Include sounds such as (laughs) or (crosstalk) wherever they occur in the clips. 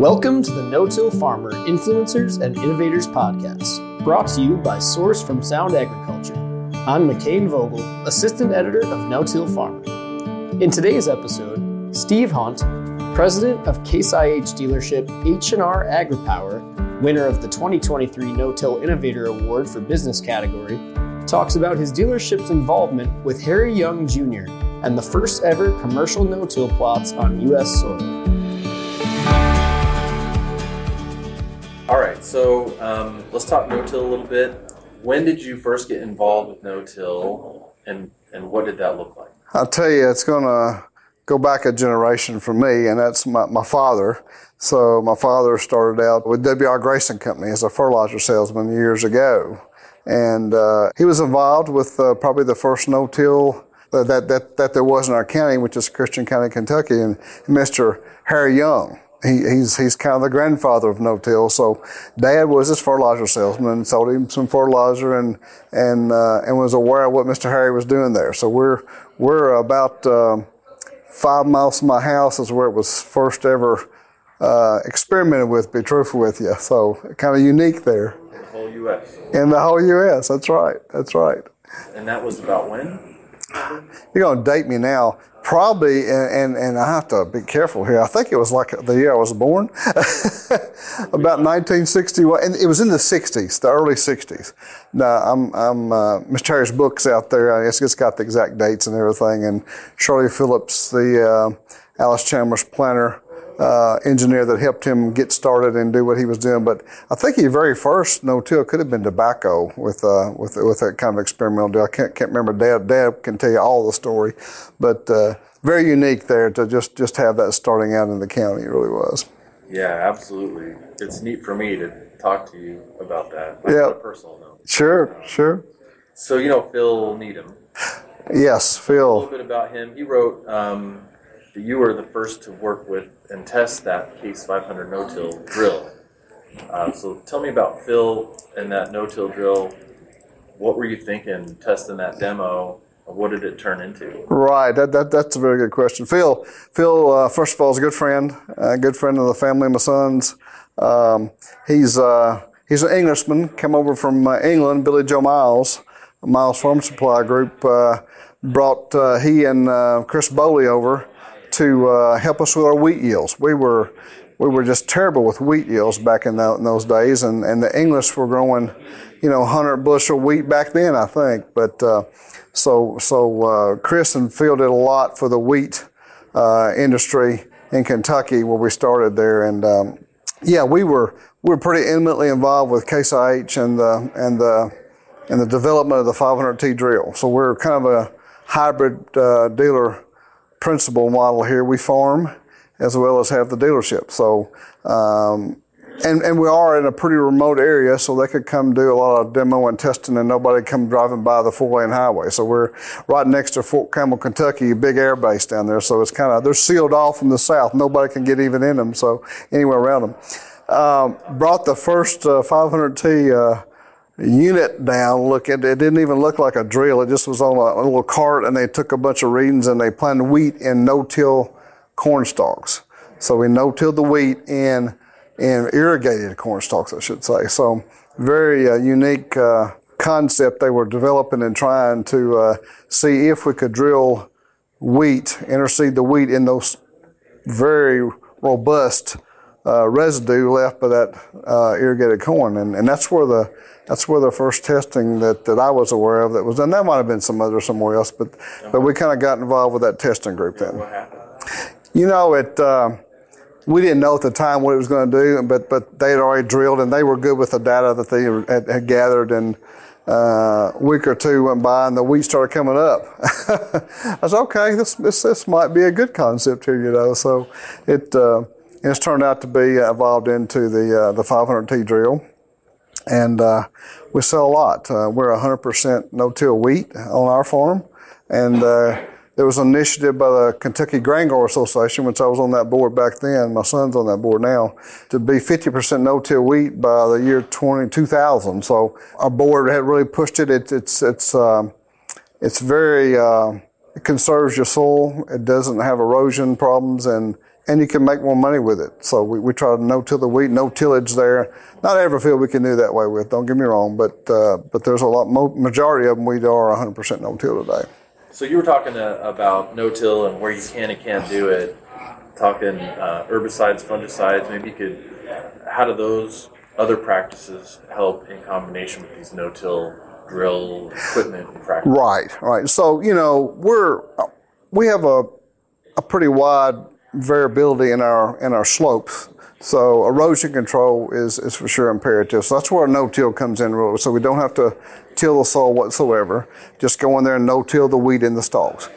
Welcome to the No Till Farmer Influencers and Innovators Podcast, brought to you by Source from Sound Agriculture. I'm McCain Vogel, Assistant Editor of No Till Farmer. In today's episode, Steve Hunt, President of Case IH dealership H&R AgriPower, winner of the 2023 No Till Innovator Award for Business category, talks about his dealership's involvement with Harry Young Jr. and the first ever commercial no-till plots on U.S. soil. Right, so um, let's talk no-till a little bit. When did you first get involved with no-till, and and what did that look like? I'll tell you, it's going to go back a generation for me, and that's my, my father. So my father started out with W.R. Grace and Company as a fertilizer salesman years ago. And uh, he was involved with uh, probably the first no-till that, that, that there was in our county, which is Christian County, Kentucky, and Mr. Harry Young. He, he's he's kind of the grandfather of no-till. So, Dad was his fertilizer salesman and sold him some fertilizer and and uh, and was aware of what Mr. Harry was doing there. So we're we're about um, five miles from my house is where it was first ever uh, experimented with. Be truthful with you, so kind of unique there. In the whole U.S. In the whole U.S. That's right. That's right. And that was about when? You're going to date me now. Probably, and, and, and, I have to be careful here. I think it was like the year I was born, (laughs) about 1961. And it was in the 60s, the early 60s. Now, I'm, I'm uh, Mr. Harry's book's out there. I guess it's got the exact dates and everything. And Shirley Phillips, the uh, Allis Chalmers planner, uh, engineer that helped him get started and do what he was doing. But I think his very first no-till could have been tobacco with uh, with with that kind of experimental deal. I can't can't remember. Dad Dad can tell you all the story, but uh, very unique there to just just have that starting out in the county. It really was. Yeah, absolutely. It's neat for me to talk to you about that. Yeah, personal note. Sure, sure. So you know Phil Needham. Yes, Phil. A little bit about him. He wrote um, you were the first to work with and test that Case 500 no-till drill. Uh, so tell me about Phil and that no-till drill. What were you thinking testing that demo? What did it turn into? Right, that, that that's a very good question. Phil, Phil, uh, first of all, is a good friend, a good friend of the family, of my sons. Um, he's uh, he's an Englishman, come over from uh, England. Billy Joe Miles, Miles Farm Supply Group, uh, brought uh, he and Chris Bowley over to uh, help us with our wheat yields. We were we were just terrible with wheat yields back in, in those days, and, and the English were growing, you know, 100 bushel wheat back then, I think. But uh, so so uh, Chris and Phil did a lot for the wheat uh, industry in Kentucky where we started there, and um, yeah, we were we were pretty intimately involved with Case IH and the and the and the development of the 500T drill. So we're kind of a hybrid uh, dealer principal model here. We farm as well as have the dealership. So, um, and, and we are in a pretty remote area, so they could come do a lot of demo and testing, and nobody come driving by the four lane highway. So we're right next to Fort Campbell, Kentucky, a big air base down there. So it's kind of they're sealed off from the south. Nobody can get even in them. So anywhere around them. Um, brought the first uh, 500T uh, unit down. Look, it, it didn't even look like a drill. It just was on a, a little cart, and they took a bunch of readings and they planted wheat in no-till corn stalks. So we no-tilled the wheat in in irrigated corn stalks, I should say. So very uh, unique uh, concept they were developing and trying to uh, see if we could drill wheat, interseed the wheat in those very robust uh, residue left by that uh, irrigated corn, and, and that's where the that's where the first testing that, that I was aware of that was done. That might have been some other somewhere else, but but we kind of got involved with that testing group then. What happened? You know, it uh, we didn't know at the time what it was going to do, but but they had already drilled and they were good with the data that they had, had gathered and. Uh, a week or two went by and the wheat started coming up. (laughs) I said, okay, this, this this might be a good concept here, you know. So it uh, it's turned out to be evolved into the uh, the 500T drill, and uh, we sell a lot. Uh, we're 100% no-till wheat on our farm, and uh, there was an initiative by the Kentucky Grain Grower Association, which I was on that board back then. My son's on that board now, to be 50% no-till wheat by the year 20, 2000. So our board had really pushed it. it it's it's um, it's very uh, it conserves your soil. It doesn't have erosion problems, and and you can make more money with it. So we, we try to no-till the wheat, no tillage there. Not every field we can do that way with. Don't get me wrong, but uh, but there's a lot. Majority of them we are 100% no-till today. So you were talking uh, about no-till and where you can and can't do it. Talking uh, herbicides, fungicides. Maybe you could. How do those other practices help in combination with these no-till drill equipment practices? Right, right. So you know we're we have a a pretty wide variability in our in our slopes. So erosion control is, is for sure imperative. So that's where no-till comes in. Really. So we don't have to till the soil whatsoever. Just go in there and no-till the weed in the stalks.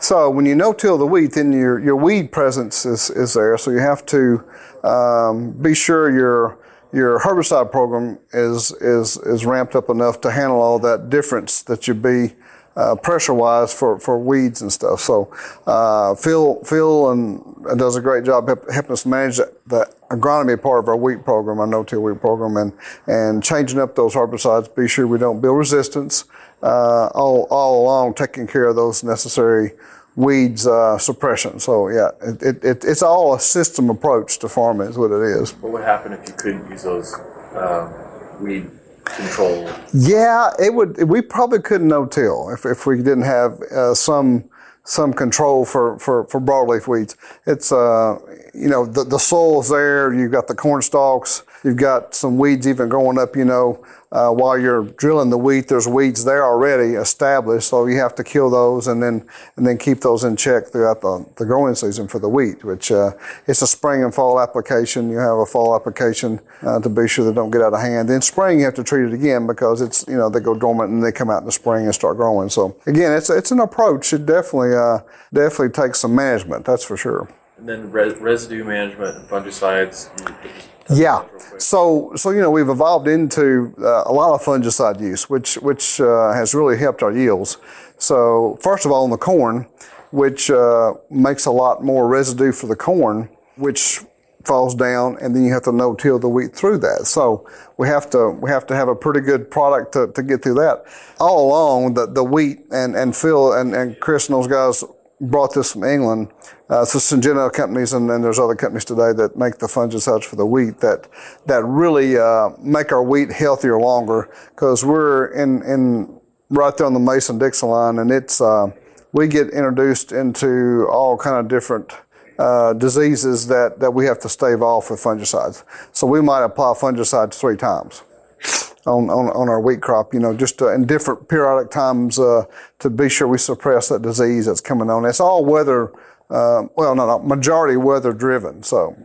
So when you no-till the weed, then your, your weed presence is, is there. So you have to um, be sure your your herbicide program is is is ramped up enough to handle all that difference that you be uh, pressure wise for, for weeds and stuff. So uh, Phil Phil and, and, does a great job helping us manage that agronomy part of our wheat program, our no-till wheat program, and and changing up those herbicides. Be sure we don't build resistance. Uh, all all along, taking care of those necessary weeds uh, suppression. So yeah, it, it, it's all a system approach to farming is what it is. What would happen if you couldn't use those um, weed control? Yeah, it would. We probably couldn't no-till if, if we didn't have uh, some some control for, for, for broadleaf weeds. It's uh, you know the the soil's there. You've got the corn stalks. You've got some weeds even growing up. You know uh, while you're drilling the wheat, there's weeds there already established, so you have to kill those and then and then keep those in check throughout the, the growing season for the wheat. Which uh, it's a spring and fall application. You have a fall application uh, to be sure they don't get out of hand. Then spring you have to treat it again because it's you know they go dormant and they come out in the spring and start growing. So again, it's it's an approach. It definitely uh, definitely takes some management. That's for sure. And then residue management and fungicides. Yeah. So, so you know, we've evolved into uh, a lot of fungicide use, which which uh, has really helped our yields. So, first of all, on the corn, which uh, makes a lot more residue for the corn, which falls down, and then you have to no-till the wheat through that. So we have to we have to have a pretty good product to, to get through that. All along, the, the wheat and, and Phil and, and Chris and those guys brought this from England. Uh, so Syngenta companies, and then there's other companies today that make the fungicides for the wheat that that really uh, make our wheat healthier longer. Because we're in in right there on the Mason Dixon line, and it's uh, we get introduced into all kind of different. Uh, diseases that, that we have to stave off with fungicides. So we might apply fungicides three times on, on, on our wheat crop, you know, just uh, in different periodic times uh, to be sure we suppress that disease that's coming on. It's all weather, uh, well, no, no, majority weather driven. So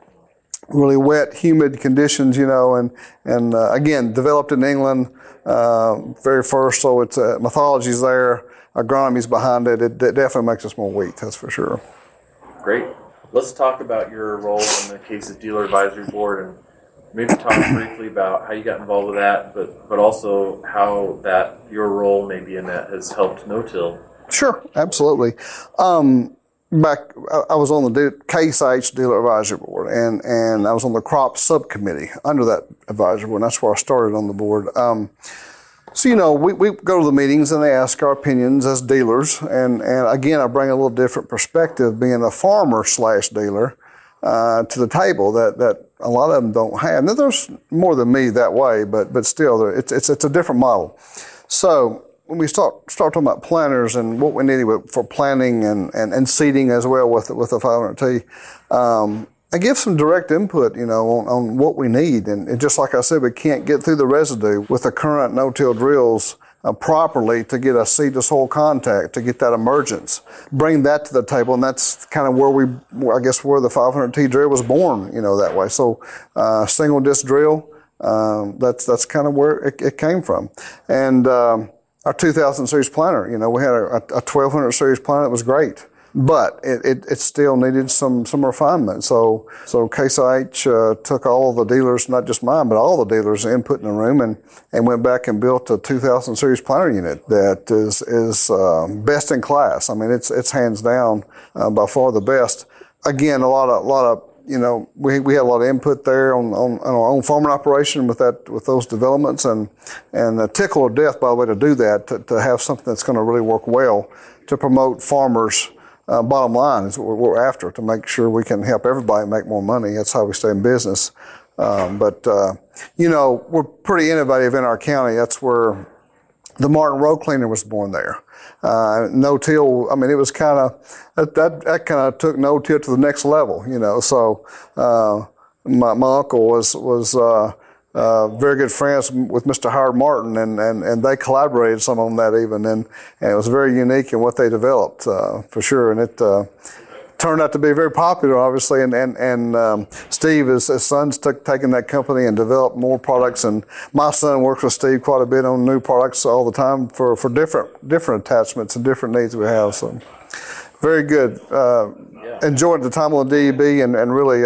really wet, humid conditions, you know, and, and uh, again, developed in England uh, very first, so it's uh, mythology's there, agronomy's behind it. it. It definitely makes us more wheat, that's for sure. Great. Let's talk about your role in the Case IH Dealer Advisory Board and maybe talk (coughs) briefly about how you got involved with that, but but also how that your role maybe in that has helped no-till. Sure, absolutely. Um, back, I was on the IH Dealer Advisory Board, and and I was on the crop subcommittee under that advisory board. And that's where I started on the board. Um, so you know, we, we go to the meetings and they ask our opinions as dealers, and and again, I bring a little different perspective, being a farmer slash dealer, uh, to the table that that a lot of them don't have. Now, there's more than me that way, but but still, it's it's it's a different model. So when we start start talking about planters and what we need for planting and, and, and seeding as well with with the 500T, um, I give some direct input, you know, on, on what we need. And, and, just like I said, we can't get through the residue with the current no-till drills uh, properly to get a seed to soil contact, to get that emergence. Bring that to the table, and that's kind of where we, I guess, where the 500T drill was born, you know, that way. So, uh, single disc drill, um, that's that's kind of where it, it came from. And um, our 2000 series planter, you know, we had a, a 1200 series planter that was great but it, it, it, still needed some, some refinement. So, so Case IH uh, took all of the dealers, not just mine, but all the dealers' input in the room and, and went back and built a 2000 series planter unit that is, is uh, best in class. I mean, it's, it's hands down uh, by far the best. Again, a lot of, a lot of, you know, we, we had a lot of input there on, on, on our own farming operation with that, with those developments and, and a tickle of death, by the way, to do that, to, to have something that's going to really work well to promote farmers uh, bottom line is what we're after to make sure we can help everybody make more money. That's how we stay in business. Um, but uh, you know, we're pretty innovative in our county. That's where the Martin Row Cleaner was born there. Uh, no till, I mean, it was kind of that that, that kind of took no till to the next level, you know. So uh, my, my uncle was was uh, uh, very good friends with Mr. Howard Martin, and, and, and they collaborated some on that even, and, and it was very unique in what they developed uh, for sure, and it uh, turned out to be very popular, obviously, and and, and um, Steve, his, his son's took, taken that company and developed more products, and my son works with Steve quite a bit on new products all the time for, for different different attachments and different needs we have. So very good. Uh. Enjoyed the time on the DEB and, and really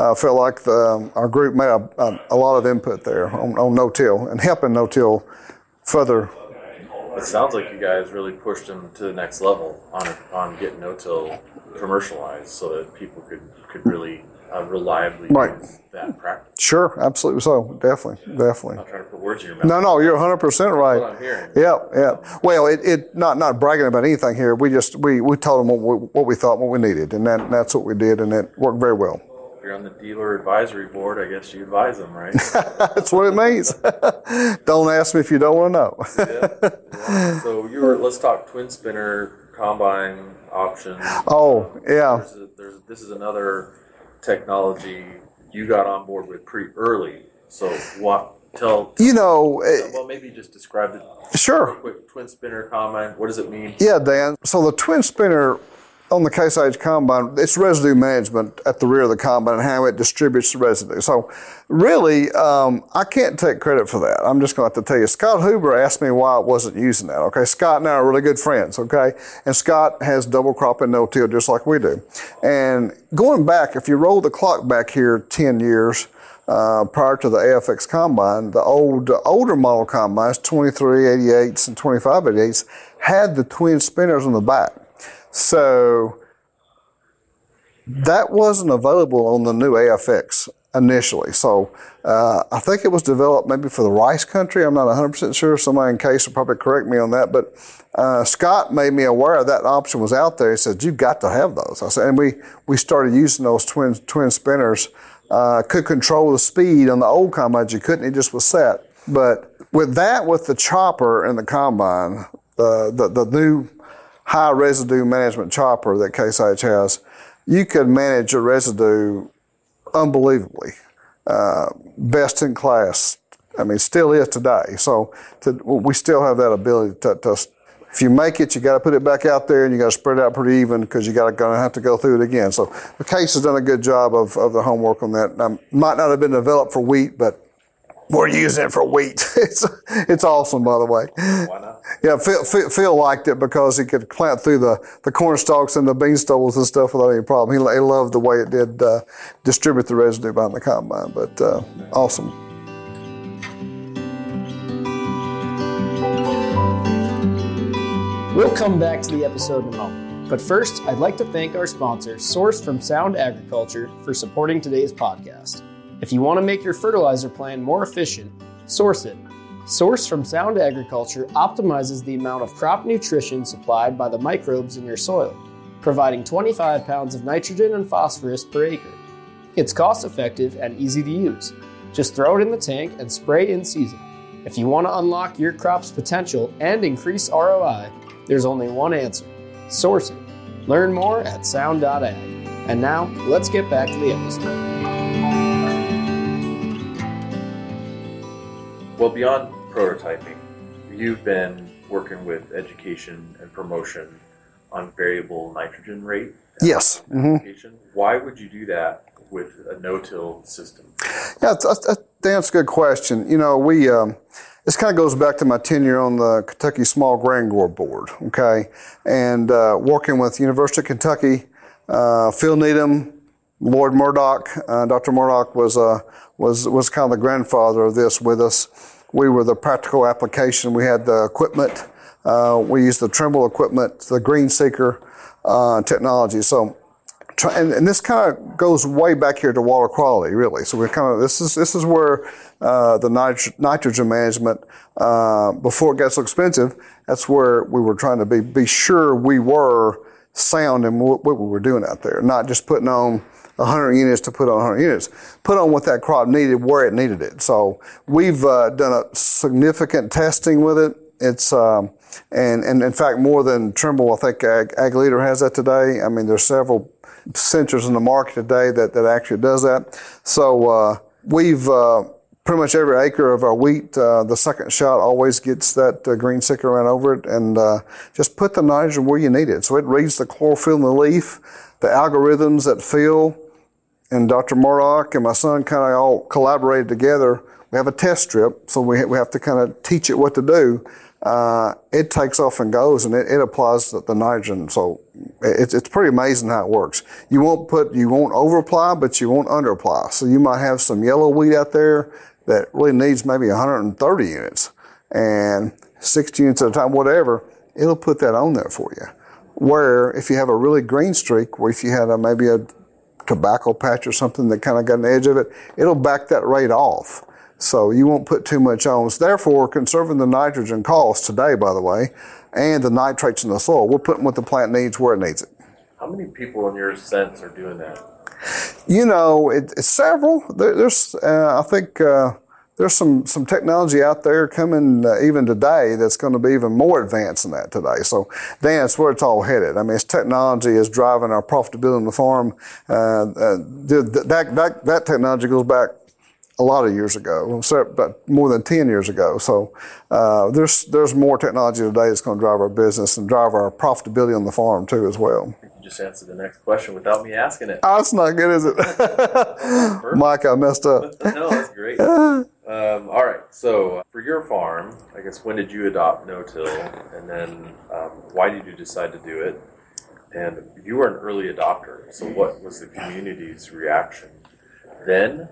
uh, felt like the, our group made a, a, a, lot of input there on, on no-till and helping no-till further. It sounds like you guys really pushed them to the next level on on getting no-till commercialized, so that people could could really uh, reliably right. that practice. Sure, absolutely. So definitely, definitely. I'm not trying to put words in your mouth. No, no, you're 100 percent right. That's what I'm hearing. Yeah, yeah. Well, it, it not not bragging about anything here. We just we we told them what we, what we thought, what we needed, and that that's what we did, and it worked very well. You're on the dealer advisory board, I guess you advise them, right? (laughs) that's what it means. (laughs) don't ask me if you don't want to know. yeah. yeah. So (laughs) you were. Let's talk twin spinner combine options. Oh yeah. There's a, there's, this is another technology you got on board with pretty early. So what? Tell, you know. Eh, well, maybe just describe it. Sure. Quick twin spinner combine. What does it mean? Yeah, Dan. So the twin spinner on the Case IH combine, it's residue management at the rear of the combine and how it distributes the residue. So, really, um, I can't take credit for that. I'm just going to have to tell you. Scott Huber asked me why I wasn't using that. Okay, Scott and I are really good friends. Okay, and Scott has double crop and no-till just like we do. And going back, if you roll the clock back here 10 years. Uh, prior to the AFX combine, the old older model combines, 2388s and 2588s, had the twin spinners on the back. So that wasn't available on the new AFX initially. So uh, I think it was developed maybe for the rice country. I'm not 100% sure. Somebody in case will probably correct me on that. But uh, Scott made me aware that option was out there. He said, you've got to have those. I said, and we, we started using those twin, twin spinners. Uh, could control the speed on the old combine. You couldn't. It just was set. But with that, with the chopper and the combine, the, the, the new high residue management chopper that Case IH has, you could manage a residue unbelievably. Uh, best in class. I mean, still is today. So to, we still have that ability to, to if you make it, you got to put it back out there and you got to spread it out pretty even because you got to have to go through it again. So the case has done a good job of, of the homework on that. Now, might not have been developed for wheat, but we're using it for wheat. (laughs) it's it's awesome, by the way. Why not? Yeah, Phil, Phil, liked it because he could plant through the, the corn stalks and the bean stubbles and stuff without any problem. He, he loved the way it did uh, distribute the residue behind the combine, but uh, awesome. We'll come back to the episode in a moment. But first, I'd like to thank our sponsor, Source from Sound Agriculture, for supporting today's podcast. If you want to make your fertilizer plan more efficient, source it. Source from Sound Agriculture optimizes the amount of crop nutrition supplied by the microbes in your soil, providing 25 pounds of nitrogen and phosphorus per acre. It's cost effective and easy to use. Just throw it in the tank and spray in season. If you want to unlock your crop's potential and increase ROI, there's only one answer source it. Learn more at sound.ag. And now, let's get back to the episode. Well, beyond prototyping, you've been working with education and promotion on variable nitrogen rate. Yes. Mm-hmm. Why would you do that with a no-till system? Yeah, that's, that's a good question. You know, we um, this kind of goes back to my tenure on the Kentucky Small Grain Board. Okay, and uh, working with University of Kentucky, uh, Phil Needham, Lloyd Murdock. Uh, Dr. Murdock was uh, was was kind of the grandfather of this with us. We were the practical application. We had the equipment. Uh, we used the Trimble equipment, the GreenSeeker uh, technology. So, and, and, this kind of goes way back here to water quality, really. So we're kind of this is this is where uh, the nitro- nitrogen management uh, before it got so expensive. That's where we were trying to be be sure we were sound in what, what we were doing out there, not just putting on 100 units to put on 100 units. Put on what that crop needed where it needed it. So we've uh, done a significant testing with it. It's um, and, and in fact more than Trimble, I think Ag, Ag Leader has that today. I mean, there's several sensors in the market today that, that actually does that. So uh, we've uh, pretty much every acre of our wheat, uh, the second shot always gets that uh, GreenSeeker ran over it, and uh, just put the nitrogen where you need it. So it reads the chlorophyll in the leaf, the algorithms that Phil and Dr. Murdock and my son kind of all collaborated together. We have a test strip, so we, we have to kind of teach it what to do uh, it takes off and goes and it, it applies the, the, nitrogen. So it's, it's pretty amazing how it works. You won't put, you won't over apply, but you won't under apply. So you might have some yellow wheat out there that really needs maybe 130 units and 60 units at a time, whatever. It'll put that on there for you. Where if you have a really green streak, where if you had a, maybe a tobacco patch or something that kind of got an edge of it, it'll back that rate off. So you won't put too much on. So therefore, conserving the nitrogen costs today, by the way, and the nitrates in the soil, we're putting what the plant needs where it needs it. How many people in your sense are doing that? You know, it, it's several. There, there's, uh, I think, uh, there's some, some technology out there coming uh, even today that's going to be even more advanced than that today. So, Dan, that's where it's all headed. I mean, it's technology is driving our profitability in the farm. Uh, uh, that, that, that technology goes back a lot of years ago, about more than 10 years ago. So uh, there's there's more technology today that's going to drive our business and drive our profitability on the farm too as well. You just answered the next question without me asking it. Oh, that's not good, is it? (laughs) (laughs) Mike, I messed up. (laughs) no, that's great. Um, all right. So uh, for your farm, I guess when did you adopt no-till, and then um, why did you decide to do it? And you were an early adopter. So what was the community's reaction then?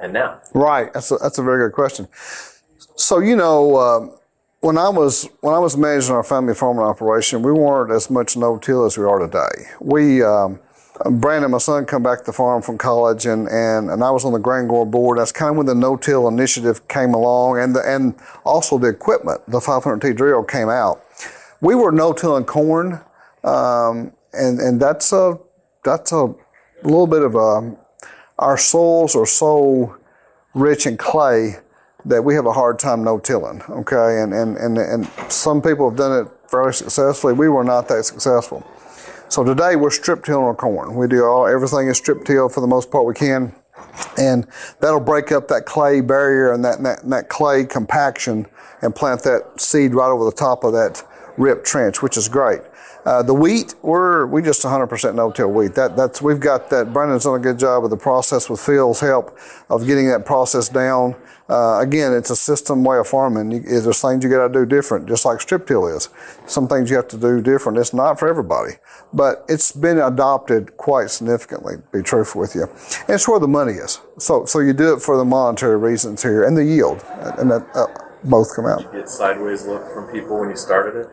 and now? Right. That's a, that's a very good question. So you know, uh, when I was when I was managing our family farming operation, we weren't as much no-till as we are today. We um, Brandon, my son, come back to the farm from college, and, and, and I was on the grain board. That's kind of when the no-till initiative came along, and the, and also the equipment, the 500T drill came out. We were no-tilling corn, um, and and that's a that's a little bit of a our soils are so rich in clay that we have a hard time no-tilling, okay? And, and, and, and some people have done it fairly successfully. We were not that successful. So today we're strip tilling our corn. We do all, everything is strip till for the most part we can. And that'll break up that clay barrier and that, that, that clay compaction and plant that seed right over the top of that rip trench, which is great. Uh, the wheat, we're we just 100% no-till wheat. That that's we've got that. Brandon's done a good job with the process with Phil's help of getting that process down. Uh, again, it's a system way of farming. You, there's things you got to do different, just like strip till is. Some things you have to do different. It's not for everybody, but it's been adopted quite significantly. To be truthful with you, and it's where the money is. So so you do it for the monetary reasons here and the yield, and that. Uh, both come out. Did you get sideways look from people when you started it?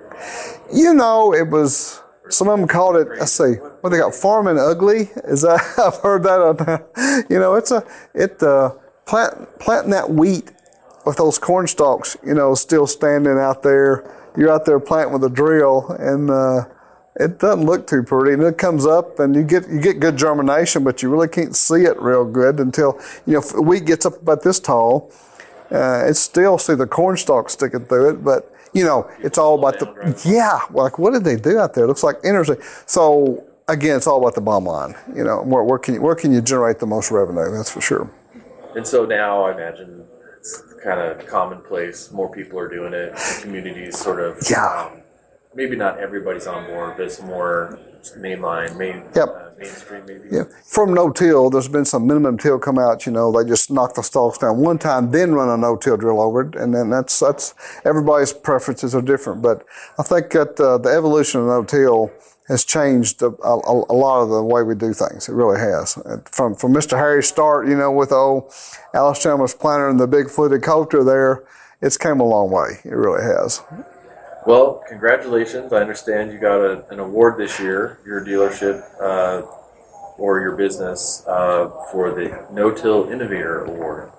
You know, it was. Some of them called it. Let's see, what they got, farming ugly. Is that (laughs) I've heard that? On, you know, it's a it uh, plant planting that wheat with those corn stalks. You know, still standing out there. You're out there planting with a drill, and uh, it doesn't look too pretty. And it comes up, and you get you get good germination, but you really can't see it real good until you know wheat gets up about this tall uh, it's still see the corn stalk sticking through it, but you know, it's all about the yeah. Like, what did they do out there? It looks like interesting. So again, it's all about the bottom line. You know, where, where can you, where can you generate the most revenue? That's for sure. And so now, I imagine it's kind of commonplace. More people are doing it. The communities sort of yeah. Um, maybe not everybody's on board, but it's more mainline, main, yep. uh, mainstream maybe. Yeah. From no-till, there's been some minimum till come out. You know, they just knock the stalks down one time, then run a no-till drill over it, and then that's that's everybody's preferences are different. But I think that uh, the evolution of no-till has changed a, a, a, lot of the way we do things. It really has. From from Mr. Harry's start, you know, with old Allis Chalmers planter and the big footed coulter there, it's came a long way. It really has. Well, congratulations. I understand you got a, an award this year, your dealership uh, or your business, uh, for the No Till Innovator Award.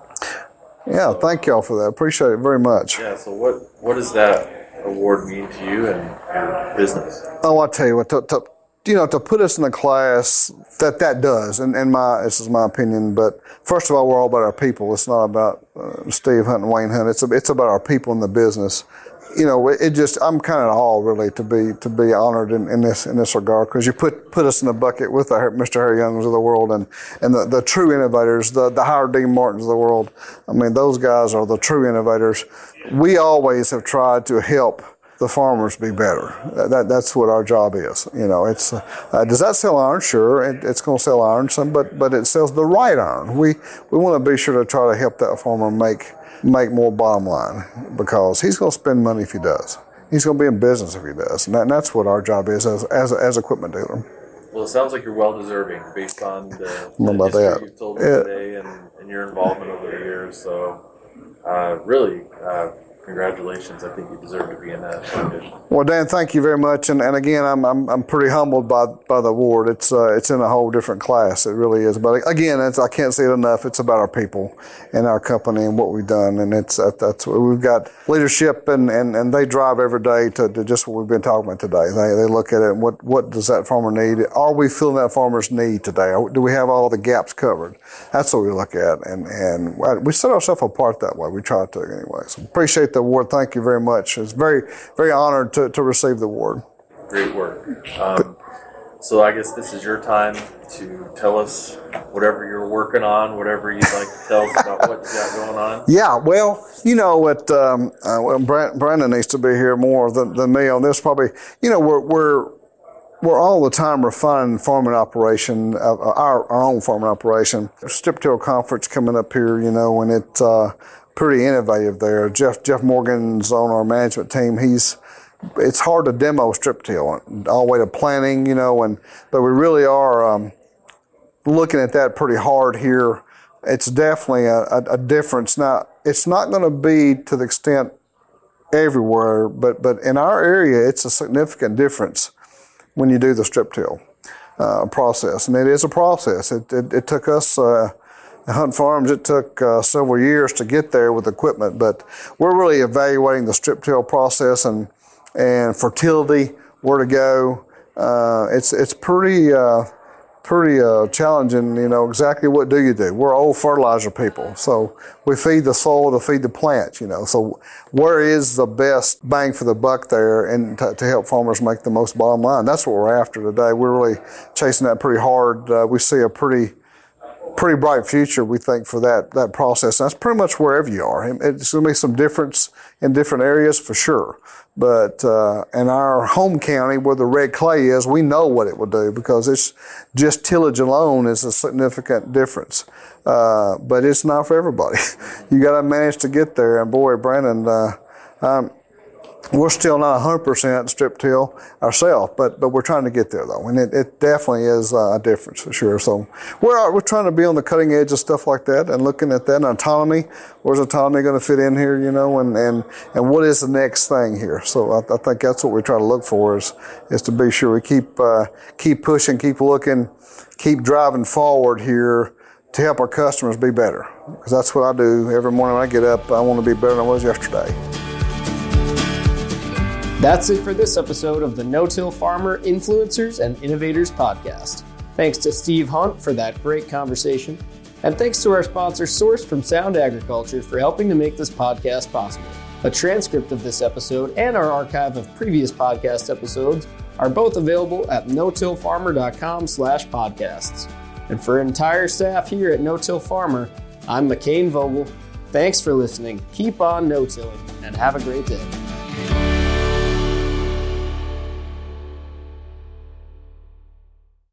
Yeah, thank y'all for that. Appreciate it very much. Yeah, so what, what does that award mean to you and your business? Oh, I'll tell you what, to, to, you know, to put us in a class that that does, and, and my this is my opinion, but first of all, we're all about our people. It's not about uh, Steve Hunt and Wayne Hunt. It's a, it's about our people in the business. You know, it just I'm kind of all really to be to be honored in, in this in this regard because you put put us in the bucket with the Mr. Harry Youngs of the world and and the, the true innovators, the the Howard Dean Martins of the world. I mean, those guys are the true innovators. We always have tried to help the farmers be better. That, that's what our job is. You know, it's uh, does that sell iron? Sure, it, it's going to sell iron some, but but it sells the right iron. We we want to be sure to try to help that farmer make make more bottom line because he's going to spend money if he does. He's going to be in business if he does, and, that, and that's what our job is as as as equipment dealer. Well, it sounds like you're well deserving based on the, the about that. you've told me yeah. today and, and your involvement over the years. So, uh, really. Uh, congratulations. I think you deserve to be in that. Well, Dan, thank you very much. And, and again, I'm, I'm, I'm pretty humbled by by the award. It's uh, it's in a whole different class. It really is. But again, I can't say it enough. It's about our people and our company and what we've done. And it's that's we've got leadership and, and, and they drive every day to, to just what we've been talking about today. They, they look at it and what, what does that farmer need? Are we filling that farmer's need today? Do we have all the gaps covered? That's what we look at. And, and we set ourselves apart that way. We try to anyway. So appreciate the award. Thank you very much. It's very, very honored to, to receive the award. Great work. Um, so I guess this is your time to tell us whatever you're working on, whatever you'd like to tell us about what you got going on. Yeah, well, you know what, um, uh, well, Brandon needs to be here more than, than me on this. Probably, you know, we're we're we're all the time refining farming operation, uh, our, our own farming operation. Strip till conference coming up here, you know, and it. Uh, pretty innovative there. Jeff Jeff Morgan's on our management team. He's it's hard to demo strip till all the way to planning, you know, and but we really are um, looking at that pretty hard here. It's definitely a, a, a difference. Now, it's not going to be to the extent everywhere, but but in our area, it's a significant difference when you do the strip till uh, process, and it is a process. It it, it took us. Uh, Hunt Farms, it took uh, several years to get there with equipment, but we're really evaluating the strip till process and and fertility, where to go. Uh, it's it's pretty uh, pretty uh, challenging. You know exactly what do you do. We're old fertilizer people, so we feed the soil to feed the plants. You know, so where is the best bang for the buck there, and to, to help farmers make the most bottom line? That's what we're after today. We're really chasing that pretty hard. Uh, we see a pretty pretty bright future, we think, for that that process. that's pretty much wherever you are. It's going to be some difference in different areas for sure. But uh, in our home county, where the red clay is, we know what it will do because it's just tillage alone is a significant difference. Uh, but it's not for everybody. (laughs) you got to manage to get there. And boy, Brandon, uh, um, we're still not 100% strip till ourselves, but but we're trying to get there though, and it, it definitely is a difference for sure. So we're we're trying to be on the cutting edge of stuff like that, and looking at that and autonomy. Where's autonomy going to fit in here? You know, and and and what is the next thing here? So I, I think that's what we try to look for is is to be sure we keep uh, keep pushing, keep looking, keep driving forward here to help our customers be better. Because that's what I do every morning when I get up. I want to be better than I was yesterday. That's it for this episode of the No Till Farmer Influencers and Innovators podcast. Thanks to Steve Hunt for that great conversation. And thanks to our sponsor, Source from Sound Agriculture, for helping to make this podcast possible. A transcript of this episode and our archive of previous podcast episodes are both available at notillfarmer.com slash podcasts. And for entire staff here at No Till Farmer, I'm McCain Vogel. Thanks for listening. Keep on no-tilling and have a great day.